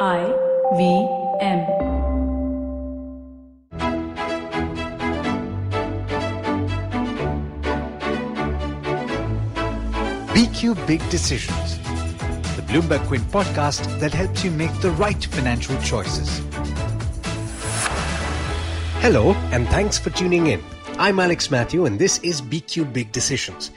I V M. BQ Big Decisions, the Bloomberg Quint podcast that helps you make the right financial choices. Hello, and thanks for tuning in. I'm Alex Matthew, and this is BQ Big Decisions.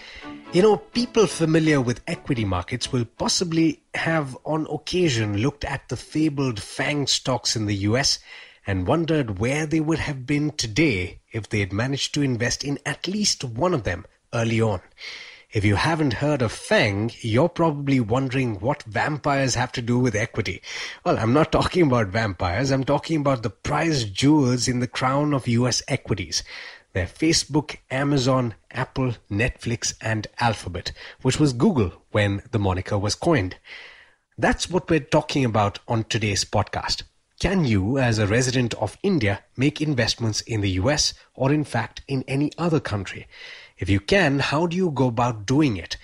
You know, people familiar with equity markets will possibly have on occasion looked at the fabled FANG stocks in the US and wondered where they would have been today if they had managed to invest in at least one of them early on. If you haven't heard of FANG, you're probably wondering what vampires have to do with equity. Well, I'm not talking about vampires, I'm talking about the prized jewels in the crown of US equities. They're Facebook, Amazon, Apple, Netflix, and Alphabet, which was Google when the moniker was coined. That's what we're talking about on today's podcast. Can you, as a resident of India, make investments in the US or, in fact, in any other country? If you can, how do you go about doing it?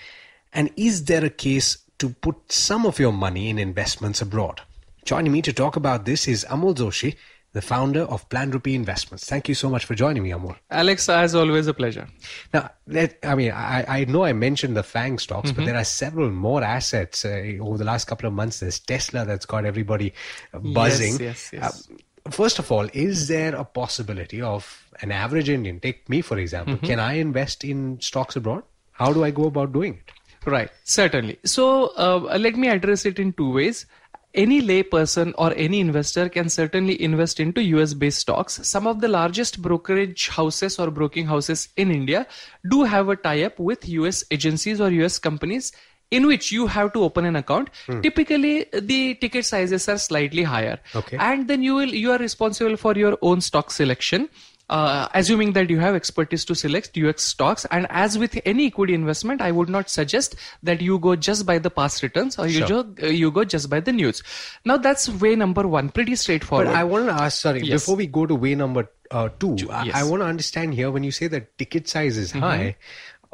And is there a case to put some of your money in investments abroad? Joining me to talk about this is Amol Joshi, the founder of Plan Rupee Investments. Thank you so much for joining me, Amol. Alex, as always, a pleasure. Now, let, I mean, I, I know I mentioned the FANG stocks, Mm-hmm. but there are several more assets uh, over the last couple of months. There's Tesla that's got everybody uh, buzzing. Yes, yes, yes. Uh, first of all, is there a possibility of an average Indian, take me for example, Mm-hmm. can I invest in stocks abroad? How do I go about doing it? Right, certainly. So uh, let me address it in two ways. Any layperson or any investor can certainly invest into US based stocks. Some of the largest brokerage houses or broking houses in India do have a tie up with US agencies or US companies in which you have to open an account. Hmm. Typically, the ticket sizes are slightly higher. Okay. And then you will you are responsible for your own stock selection. Uh, assuming that you have expertise to select US stocks, and as with any equity investment, I would not suggest that you go just by the past returns or you, Sure. jo- uh, you go just by the news. Now that's way number one, pretty straightforward. But I want to ask, sorry, Yes. before we go to way number uh, two, I, yes. I want to understand here when you say that ticket size is high,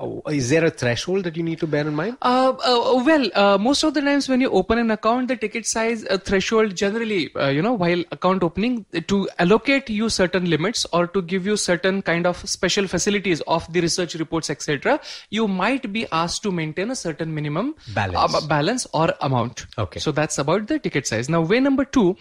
uh, is there a threshold that you need to bear in mind? Uh, uh, well, uh, most of the times when you open an account, the ticket size uh, threshold generally, uh, you know, while account opening, to allocate you certain limits or to give you certain kind of special facilities of the research reports, etc., you might be asked to maintain a certain minimum Balance. uh, balance or amount. Okay. So that's about the ticket size. Now, way number two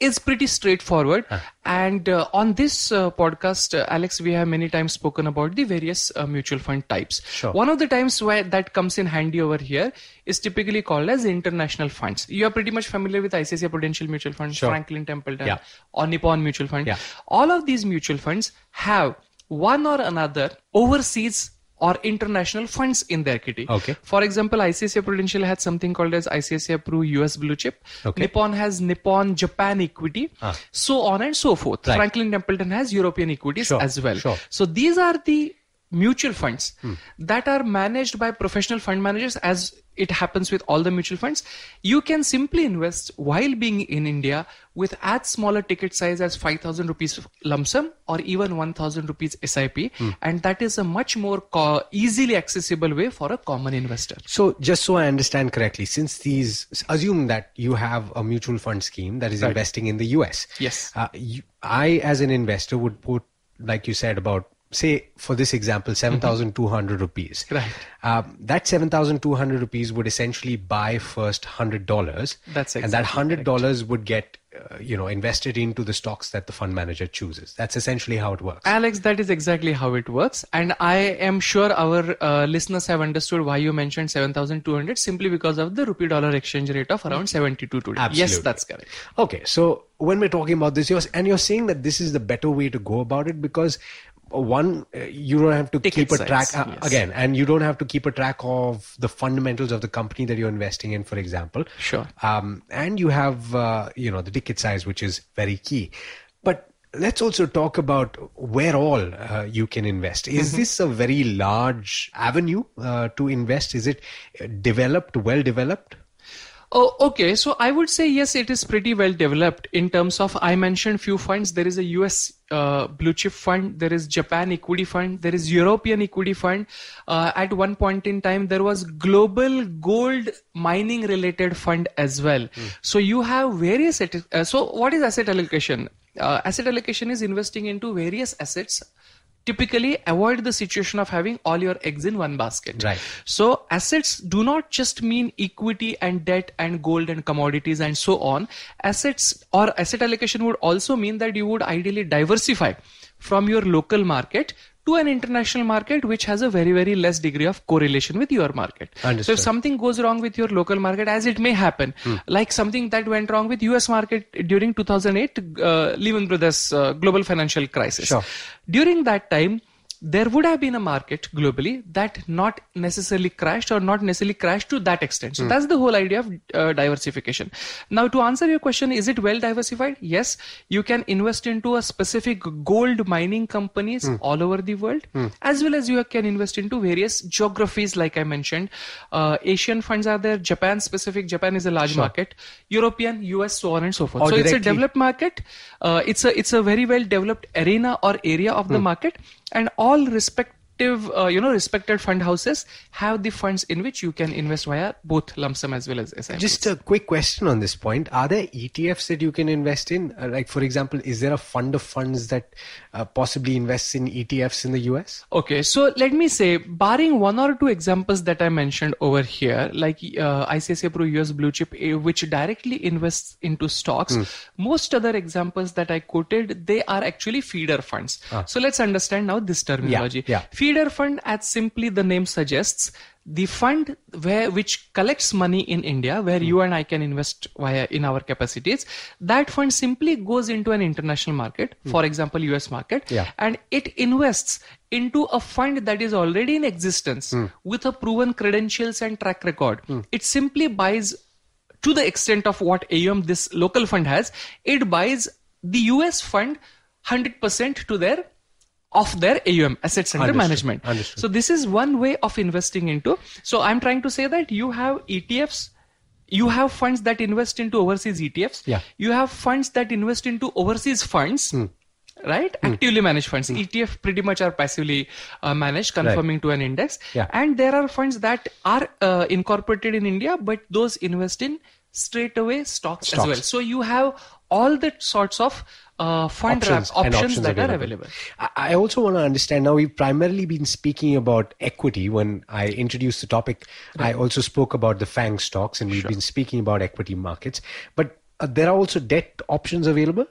is pretty straightforward. And uh, on this uh, podcast, uh, Alex, we have many times spoken about the various uh, mutual fund types. Sure. One of the times where that comes in handy over here is typically called as international funds. You are pretty much familiar with ICICI Prudential Mutual Fund, Sure. Franklin Templeton, Yeah. or Nippon Mutual Fund. Yeah. All of these mutual funds have one or another overseas or international funds in their kitty. Okay. For example, ICICI Prudential has something called as ICICI Pru US Blue Chip. Okay. Nippon has Nippon Japan Equity, Ah. so on and so forth. Right. Franklin Templeton has European equities Sure, as well. sure. So these are the mutual funds Hmm. that are managed by professional fund managers as it happens with all the mutual funds you can simply invest while being in india with as smaller ticket size as 5000 rupees lump sum or even 1000 rupees sip Hmm. and that is a much more co- easily accessible way for a common investor So, just so I understand correctly, since these, assume that you have a mutual fund scheme that is Right. investing in the US. Yes. Uh, you, I, as an investor, would put, like you said, about, say, for this example, 7,200 rupees. Mm-hmm. Right. Um, that 7,200 rupees would essentially buy first $100. That's And that $100 would get, uh, you know, invested into the stocks that the fund manager chooses. That's essentially how it works. Alex, that is exactly how it works. And I am sure our uh, listeners have understood why you mentioned 7,200 simply because of the rupee dollar exchange rate of around 72 today. Absolutely. Yes, that's correct. Okay, so when we're talking about this, you're, and you're saying that this is the better way to go about it because one, uh, you don't have to Ticket keep a size, track uh, yes. again, and you don't have to keep a track of the fundamentals of the company that you're investing in, for example. Sure. Um, and you have, uh, you know, the ticket size, which is very key. But let's also talk about where all uh, you can invest. Is this a very large avenue uh, to invest? Is it uh, developed, well developed? Oh, okay. So I would say yes, it is pretty well developed in terms of I mentioned few funds. There is a US uh, blue chip fund, there is Japan equity fund, there is European equity fund. Uh, at one point in time, there was global gold mining related fund as well. So you have various. Uh, so what is asset allocation? Uh, asset allocation is investing into various assets typically avoid the situation of having all your eggs in one basket. Right. So assets do not just mean equity and debt and gold and commodities and so on. Assets or asset allocation would also mean that you would ideally diversify from your local market to an international market which has a very very less degree of correlation with your market. So if something goes wrong with your local market as it may happen like something that went wrong with us market during 2008 uh, lehman brothers uh, global financial crisis. Sure. during that time there would have been a market globally that not necessarily crashed or not necessarily crashed to that extent. So that's the whole idea of uh, diversification. Now to answer your question is it well diversified? Yes. You can invest into a specific gold mining companies all over the world as well as you can invest into various geographies like i mentioned. Uh, asian funds are there japan specific japan is a large market european us so on and so forth. Or so it's a developed market. Uh, it's a it's a very well developed arena or area of the market. And all all respect respective uh, you know respected fund houses have the funds in which you can invest via both lump sum as well as SIPs. Just a quick question on this point. Are there ETFs that you can invest in? Uh, like, for example, is there a fund of funds that uh, possibly invests in ETFs in the US? Okay, so let me say, barring one or two examples that I mentioned over here, like uh, ICICI Pru US Blue Chip, eh, which directly invests into stocks, most other examples that I quoted, they are actually feeder funds. So let's understand now this terminology. yeah. Feeder fund, as simply the name suggests, the fund where which collects money in India, where hmm. you and I can invest via in our capacities, that fund simply goes into an international market, hmm. for example, US market, Yeah. and it invests into a fund that is already in existence hmm. with a proven credentials and track record. It simply buys to the extent of what AUM this local fund has, it buys the US fund 100% to their of their AUM assets under management. Understood. So this is one way of investing into. So I'm trying to say that you have ETFs, you have funds that invest into overseas ETFs. Yeah. You have funds that invest into overseas funds. Right, actively managed funds. ETF pretty much are passively uh, managed, conforming to an index. Yeah. And there are funds that are uh, incorporated in India, but those invest in straight away stocks, as well. So you have all the sorts of uh, fund Options options, options that are available. available. I also want to understand now. We've primarily been speaking about equity. When I introduced the topic, I also spoke about the FANG stocks, and we've been speaking about equity markets. But there are also debt options available.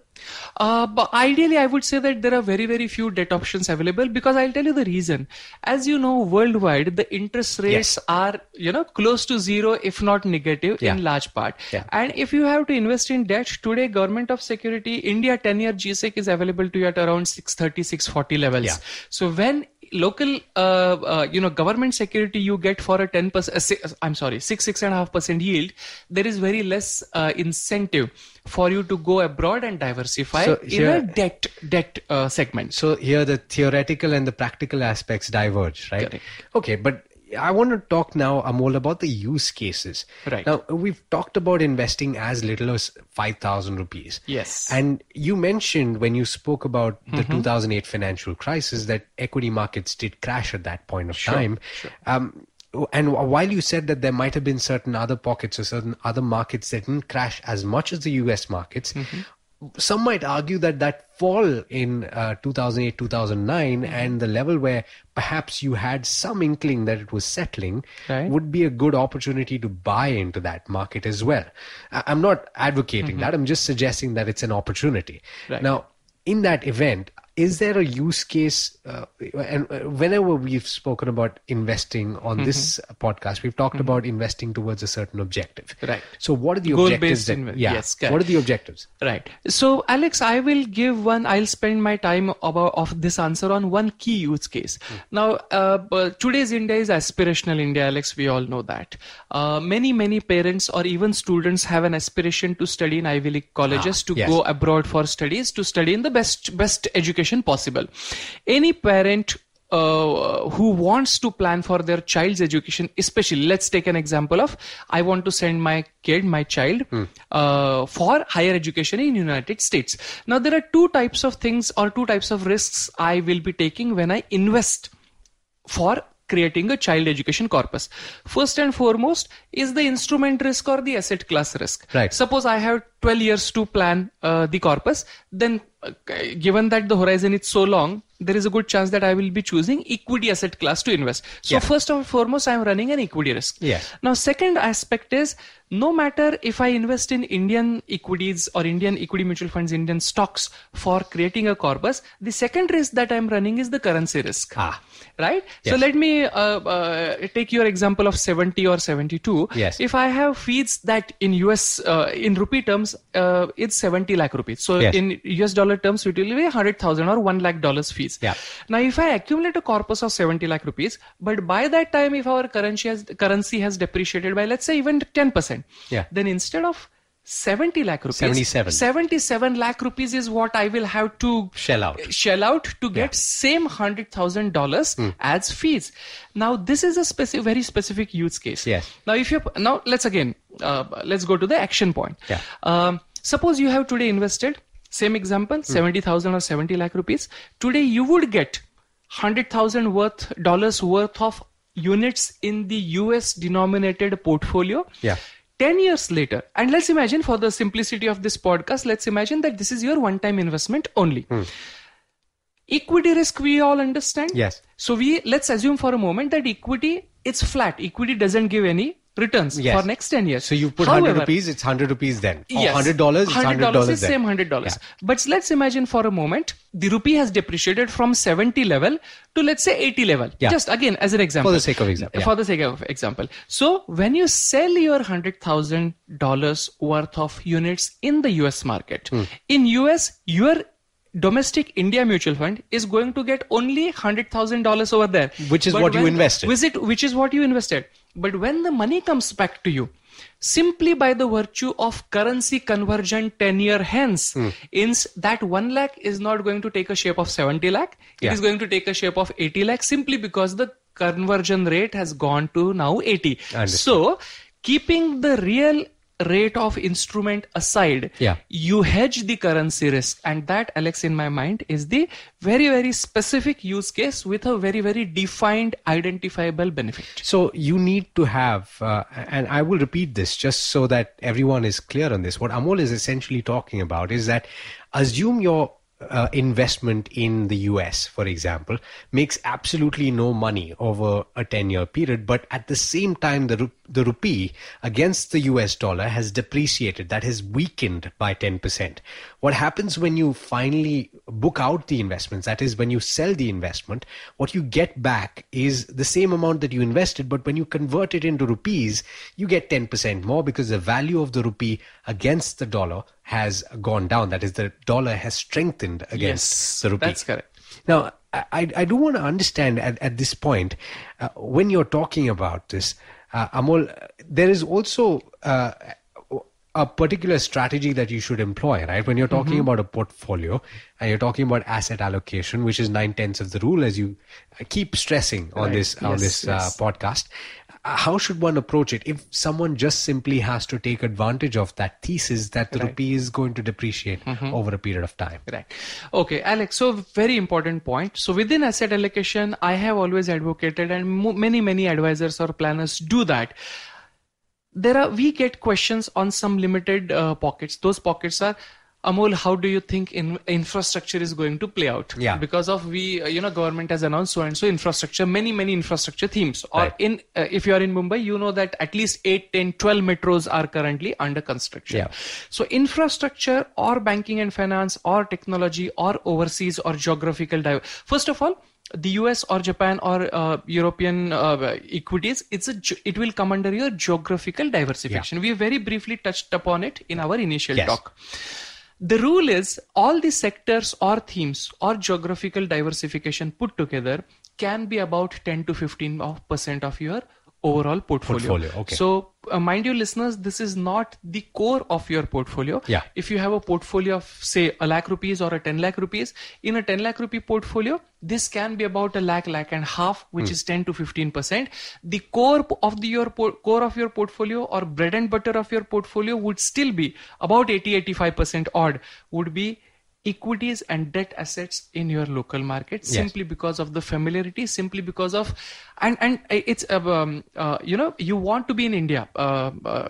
Uh, but ideally, I would say that there are very, very few debt options available because I'll tell you the reason. As you know, worldwide, the interest rates Yes. are, you know, close to zero, if not negative Yeah. in large part. Yeah. And if you have to invest in debt today, government of security, India 10 year GSEC is available to you at around 630, 640 levels. Yeah. So when local, uh, uh, you know, government security you get for a 10%, uh, si- I'm sorry, six, six and a half percent yield, there is very less uh, incentive for you to go abroad and diversify So in a debt debt uh, segment. So here the theoretical and the practical aspects diverge, right? Correct. Okay, but I want to talk now, Amol, about the use cases. Right. Now, we've talked about investing as little as 5,000 rupees. Yes. And you mentioned when you spoke about the Mm-hmm. 2008 financial crisis that equity markets did crash at that point of time. Sure. Um, and while you said that there might have been certain other pockets or certain other markets that didn't crash as much as the US markets, Mm-hmm. Some might argue that that fall in uh, 2008 2009 Mm-hmm. and the level where perhaps you had some inkling that it was settling Right. would be a good opportunity to buy into that market as well i'm not advocating that i'm just suggesting that it's an opportunity Mm-hmm. Right. now in that event is there a use case uh, and uh, whenever we've spoken about investing on this podcast we've talked about investing towards a certain objective Mm-hmm. Right. so what are the Goal-based objectives that, inve- yeah yes, correct. what are the objectives Right. So, Alex, I will give one. I'll spend my time about of this answer on one key use case. Now, uh, today's India is aspirational India, Alex. We all know that. Uh, many, many parents or even students have an aspiration to study in Ivy League colleges, to yes. go abroad for studies, to study in the best best education possible. Any parent uh, who wants to plan for their child's education, especially let's take an example of I want to send my kid, my child, uh, for higher education in United States. Now there are two types of things or two types of risks I will be taking when I invest for creating a child education corpus. First and foremost is the instrument risk or the asset class risk. Right. Suppose I have 12 years to plan uh, the corpus, then given that the horizon is so long, there is a good chance that I will be choosing equity asset class to invest. So Yeah. first and foremost, I am running an equity risk. Yes. Now, second aspect is no matter if I invest in Indian equities or Indian equity mutual funds, Indian stocks for creating a corpus, the second risk that I'm running is the currency risk. Ah. Right? So let me uh, uh, take your example of 70 or 72. Yes. If I have fees that in US, uh, in rupee terms, uh, it's 70 lakh rupees. So Yes. in US dollar terms, it will be 100,000 or 1 lakh dollars fees. Yeah. Now, if I accumulate a corpus of 70 lakh rupees, but by that time, if our currency has, currency has depreciated by, let's say, even 10%, Yeah. then instead of 70 lakh rupees, 77. 77 lakh rupees is what I will have to Shell out. shell out to get same hundred thousand dollars Hmm. as fees. Now this is a specific, very specific use case. Yes. Now if you now let's again uh, let's go to the action point. Yeah. Um, suppose you have today invested same example hmm. seventy thousand or seventy lakh rupees. Today you would get hundred thousand worth dollars worth of units in the US denominated portfolio. Yeah. 10 years later, and let's imagine for the simplicity of this podcast, let's imagine that this is your one time investment only. Hmm. Equity risk, we all understand. Yes. So we let's assume for a moment that equity it's flat. Equity doesn't give any returns Yes. for next 10 years. So you put 100 rupees, it's 100 rupees then. Or Yes. $100, $100 $100 then. is same hundred dollars. Yeah. But let's imagine for a moment the rupee has depreciated from 70 level to let's say 80 level. Yeah. Just again as an example. For the sake of example, yeah. For the sake of example. So when you sell your hundred thousand dollars worth of units in the US market, Hmm. in US your domestic India mutual fund is going to get only hundred thousand dollars over there, Which is But what you when- invested. Visit, which is what you invested. But when the money comes back to you, simply by the virtue of currency conversion 10 year hence, Hmm. ins that 1 lakh is not going to take a shape of 70 lakh. It Yeah. is going to take a shape of 80 lakh simply because the conversion rate has gone to now 80. So, keeping the real rate of instrument aside, Yeah. you hedge the currency risk. And that, Alex, in my mind, is the very, very specific use case with a very, very defined, identifiable benefit. So you need to have, uh, and I will repeat this just so that everyone is clear on this. What Amol is essentially talking about is that assume your uh, investment in the US, for example, makes absolutely no money over a 10 year period, but at the same time, the, the rupee against the US dollar has depreciated, that has weakened by 10%. What happens when you finally book out the investments, that is, when you sell the investment, what you get back is the same amount that you invested, but when you convert it into rupees, you get 10% more because the value of the rupee against the dollar has gone down. That is, the dollar has strengthened against the rupee. That's correct. Now, I, I do want to understand at, at this point, uh, when you're talking about this, uh, Amol, there is also uh, a particular strategy that you should employ, right? When you're talking about a portfolio and you're talking about asset allocation, which is nine tenths of the rule, as you keep stressing on Right. this on Yes, this yes. Uh, podcast. How should one approach it if someone just simply has to take advantage of that thesis that the Right. rupee is going to depreciate over a period of time? Right. Okay, Alex. So very important point. So within asset allocation, I have always advocated, and mo- many many advisors or planners do that. There are we get questions on some limited uh, pockets. Those pockets are. Amol, how do you think in infrastructure is going to play out? Yeah. Because of we, uh, you know, government has announced so and so infrastructure, many, many infrastructure themes. Or Right. in, uh, if you are in Mumbai, you know that at least 8, 10, 12 metros are currently under construction. Yeah. So infrastructure or banking and finance or technology or overseas or geographical div- first of all the US or Japan or uh, European uh, equities it's a it will come under your geographical diversification we very briefly touched upon it in our initial Yes. talk the rule is all the sectors or themes or geographical diversification put together can be about 10 to 15 of percent of your overall portfolio. Portfolio, okay. So, uh, mind you, listeners, this is not the core of your portfolio. Yeah. If you have a portfolio of, say, a lakh rupees or a 10 lakh rupees, in a 10 lakh rupee portfolio, this can be about a lakh, lakh and half, which is 10 to 15%. The core of the your por- core of your portfolio or bread and butter of your portfolio would still be about 80, 85% odd, would be equities and debt assets in your local market Yes. simply because of the familiarity simply because of and and it's uh, um, uh, you know you want to be in india uh, uh,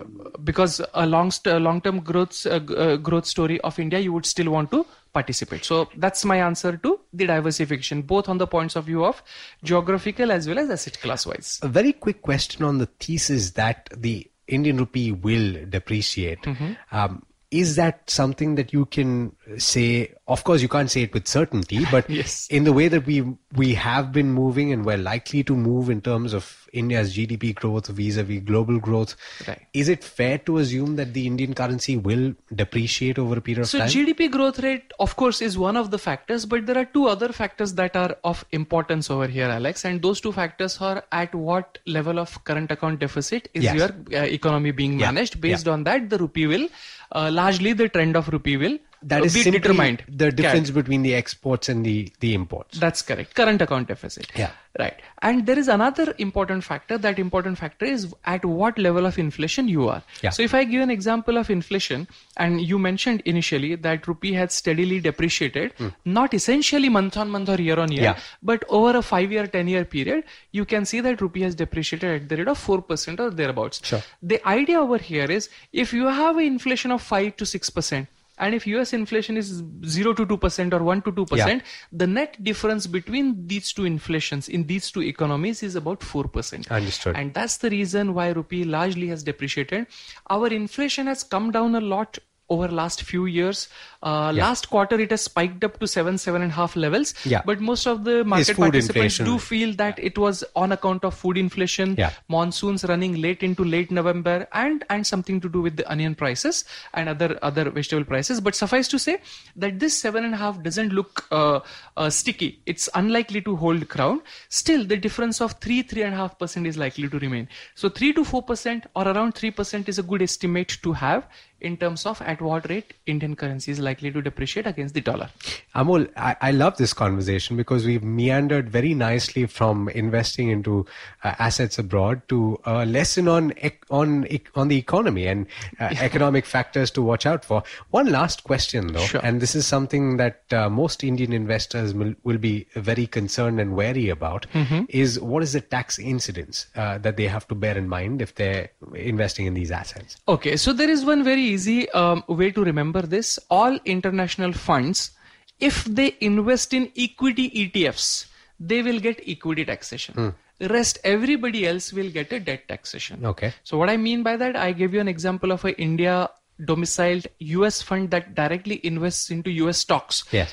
because a long st- long term growth uh, uh, growth story of india you would still want to participate so that's my answer to the diversification both on the points of view of geographical as well as asset class wise A very quick question on the thesis that the Indian rupee will depreciate. Mm-hmm. Um, is that something that you can say? Of course, you can't say it with certainty, but Yes. in the way that we we have been moving and we're likely to move in terms of India's GDP growth vis-a-vis global growth, Right. is it fair to assume that the Indian currency will depreciate over a period of time? So? GDP growth rate, of course, is one of the factors, but there are two other factors that are of importance over here, Alex. And those two factors are at what level of current account deficit is Yes. your uh, economy being Yeah, managed. Based yeah. on that, the rupee will Uh, largely the trend of rupee will that is simply determined. the difference between the exports and the the imports. That's correct. Current account deficit. Yeah. Right. And there is another important factor. That important factor is at what level of inflation you are. Yeah. So if I give an example of inflation, and you mentioned initially that rupee has steadily depreciated, hmm. not essentially month on month or year on year. Yeah. but over a five year, 10 year period, you can see that rupee has depreciated at the rate of 4% or thereabouts. Sure. The idea over here is if you have an inflation of 5 to 6%, and if US inflation is 0 to 2% or 1 to 2%, Yeah. the net difference between these two inflations in these two economies is about 4%. Understood. And that's the reason why rupee largely has depreciated. Our inflation has come down a lot over last few years. Uh, Yeah. Last quarter, it has spiked up to seven, seven and a half levels. Yeah. But most of the market participants inflation. do feel that it was on account of food inflation, Yeah. monsoons running late into late November, and and something to do with the onion prices and other other vegetable prices. But suffice to say that this seven and a half doesn't look uh, uh, sticky. It's unlikely to hold ground. Still, the difference of three three and a half percent is likely to remain. So three to four percent or around three percent is a good estimate to have in terms of at what rate Indian currency is likely to depreciate against the dollar. Amol, I, I love this conversation because we've meandered very nicely from investing into uh, assets abroad to a lesson on on on the economy and uh, economic factors to watch out for. One last question, though, Sure. and this is something that uh, most Indian investors will, will be very concerned and wary about: is what is the tax incidence uh, that they have to bear in mind if they're investing in these assets? Okay, so there is one very easy um, way to remember this. All international funds, if they invest in equity ETFs, they will get equity taxation. Hmm. Rest everybody else will get a debt taxation. Okay. So what I mean by that, I gave you an example of a India domiciled US fund that directly invests into US stocks Yes.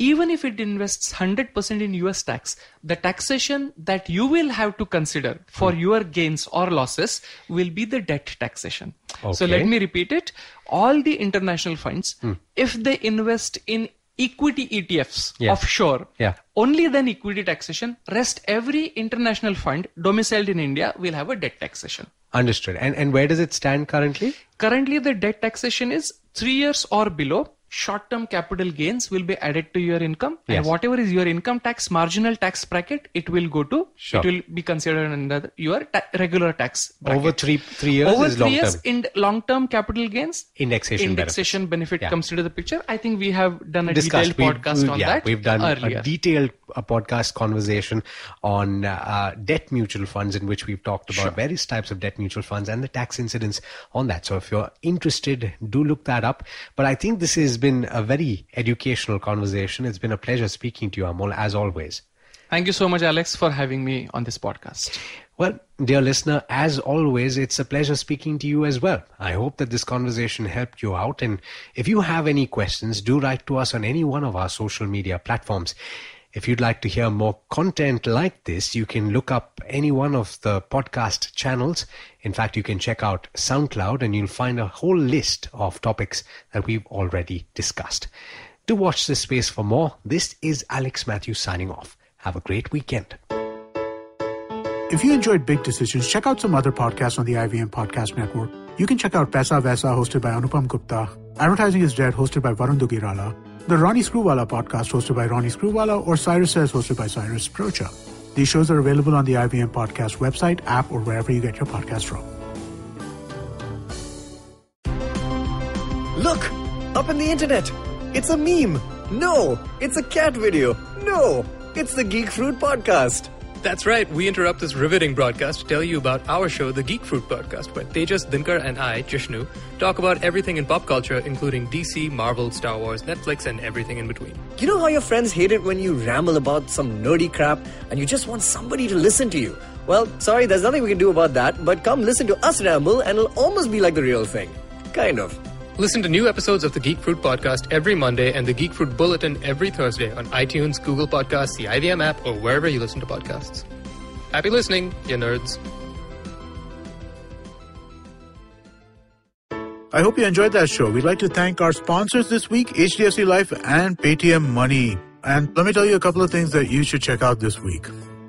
Even if it invests 100% in US tax, the taxation that you will have to consider for hmm. your gains or losses will be the debt taxation. Okay. So let me repeat it. All the international funds, hmm. if they invest in equity ETFs Yeah. offshore, Yeah. only then equity taxation, rest every international fund domiciled in India will have a debt taxation. Understood. And and where does it stand currently? Currently, the debt taxation is three years or below. Short-term capital gains will be added to your income, Yes. and whatever is your income tax marginal tax bracket, it will go to. Sure. It will be considered under your ta- regular tax bracket. Over three three years Over is three years, term. in long-term capital gains, Indexation indexation benefit Yeah. comes into the picture. I think we have done a discussed. detailed podcast we've, on yeah, that. We've done earlier. a detailed uh, podcast conversation on uh, debt mutual funds in which we've talked about Sure. various types of debt mutual funds and the tax incidence on that. So if you're interested, do look that up. But I think this has been a very educational conversation. It's been a pleasure speaking to you, Amol, as always. Thank you so much, Alex, for having me on this podcast. Well, dear listener, as always, it's a pleasure speaking to you as well. I hope that this conversation helped you out. And if you have any questions, do write to us on any one of our social media platforms. If you'd like to hear more content like this, you can look up any one of the podcast channels. In fact, you can check out SoundCloud and you'll find a whole list of topics that we've already discussed. Do watch this space for more, this is Alex Matthews signing off. Have a great weekend. If you enjoyed Big Decisions, check out some other podcasts on the IVM Podcast Network. You can check out Paisa Vaisa, hosted by Anupam Gupta, Advertising is Dead, hosted by Varun Duggirala, the Ronnie Screwvala podcast, hosted by Ronnie Screwvala, or Cyrus Says, hosted by Cyrus Broacha. These shows are available on the IVM Podcast website, app, or wherever you get your podcasts from. Look! Up in the internet! It's a meme! No! It's a cat video! No! It's the Geek Fruit Podcast! That's right. We interrupt this riveting broadcast to tell you about our show, The Geek Fruit Podcast, where Tejas, Dinkar, and I, Jishnu, talk about everything in pop culture, including DC, Marvel, Star Wars, Netflix, and everything in between. You know how your friends hate it when you ramble about some nerdy crap and you just want somebody to listen to you? Well, sorry, there's nothing we can do about that, but come listen to us ramble and it'll almost be like the real thing. Kind of. Listen to new episodes of the Geek Fruit Podcast every Monday and the Geek Fruit Bulletin every Thursday on iTunes, Google Podcasts, the IVM app, or wherever you listen to podcasts. Happy listening, you nerds. I hope you enjoyed that show. We'd like to thank our sponsors this week, HDFC Life and Paytm Money. And let me tell you a couple of things that you should check out this week.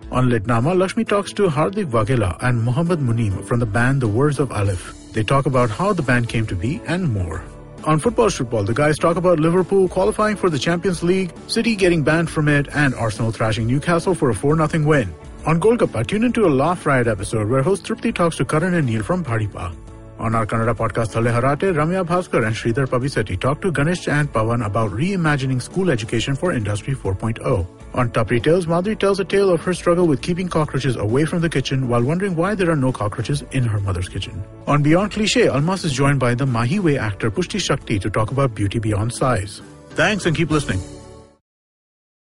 On Litnama, Lakshmi talks to Hardik Waghela and Muhammad Munim from the band The Words of Aleph. They talk about how the band came to be and more. On Football Football, the guys talk about Liverpool qualifying for the Champions League, City getting banned from it, and Arsenal thrashing Newcastle for a 4-0 win. On Golgappa, tune into a Laugh Riot episode where host Trupti talks to Karan and Neil from Bhadipa. On our Kannada podcast Thale Harate, Ramya Bhaskar and Sridhar Pavisetti talk to Ganesh and Pavan about reimagining school education for Industry 4.0. On Tapri Tales, Madhuri tells a tale of her struggle with keeping cockroaches away from the kitchen while wondering why there are no cockroaches in her mother's kitchen. On Beyond Cliche, Almas is joined by the Mahi Way actor Pushti Shakti to talk about beauty beyond size. Thanks and keep listening.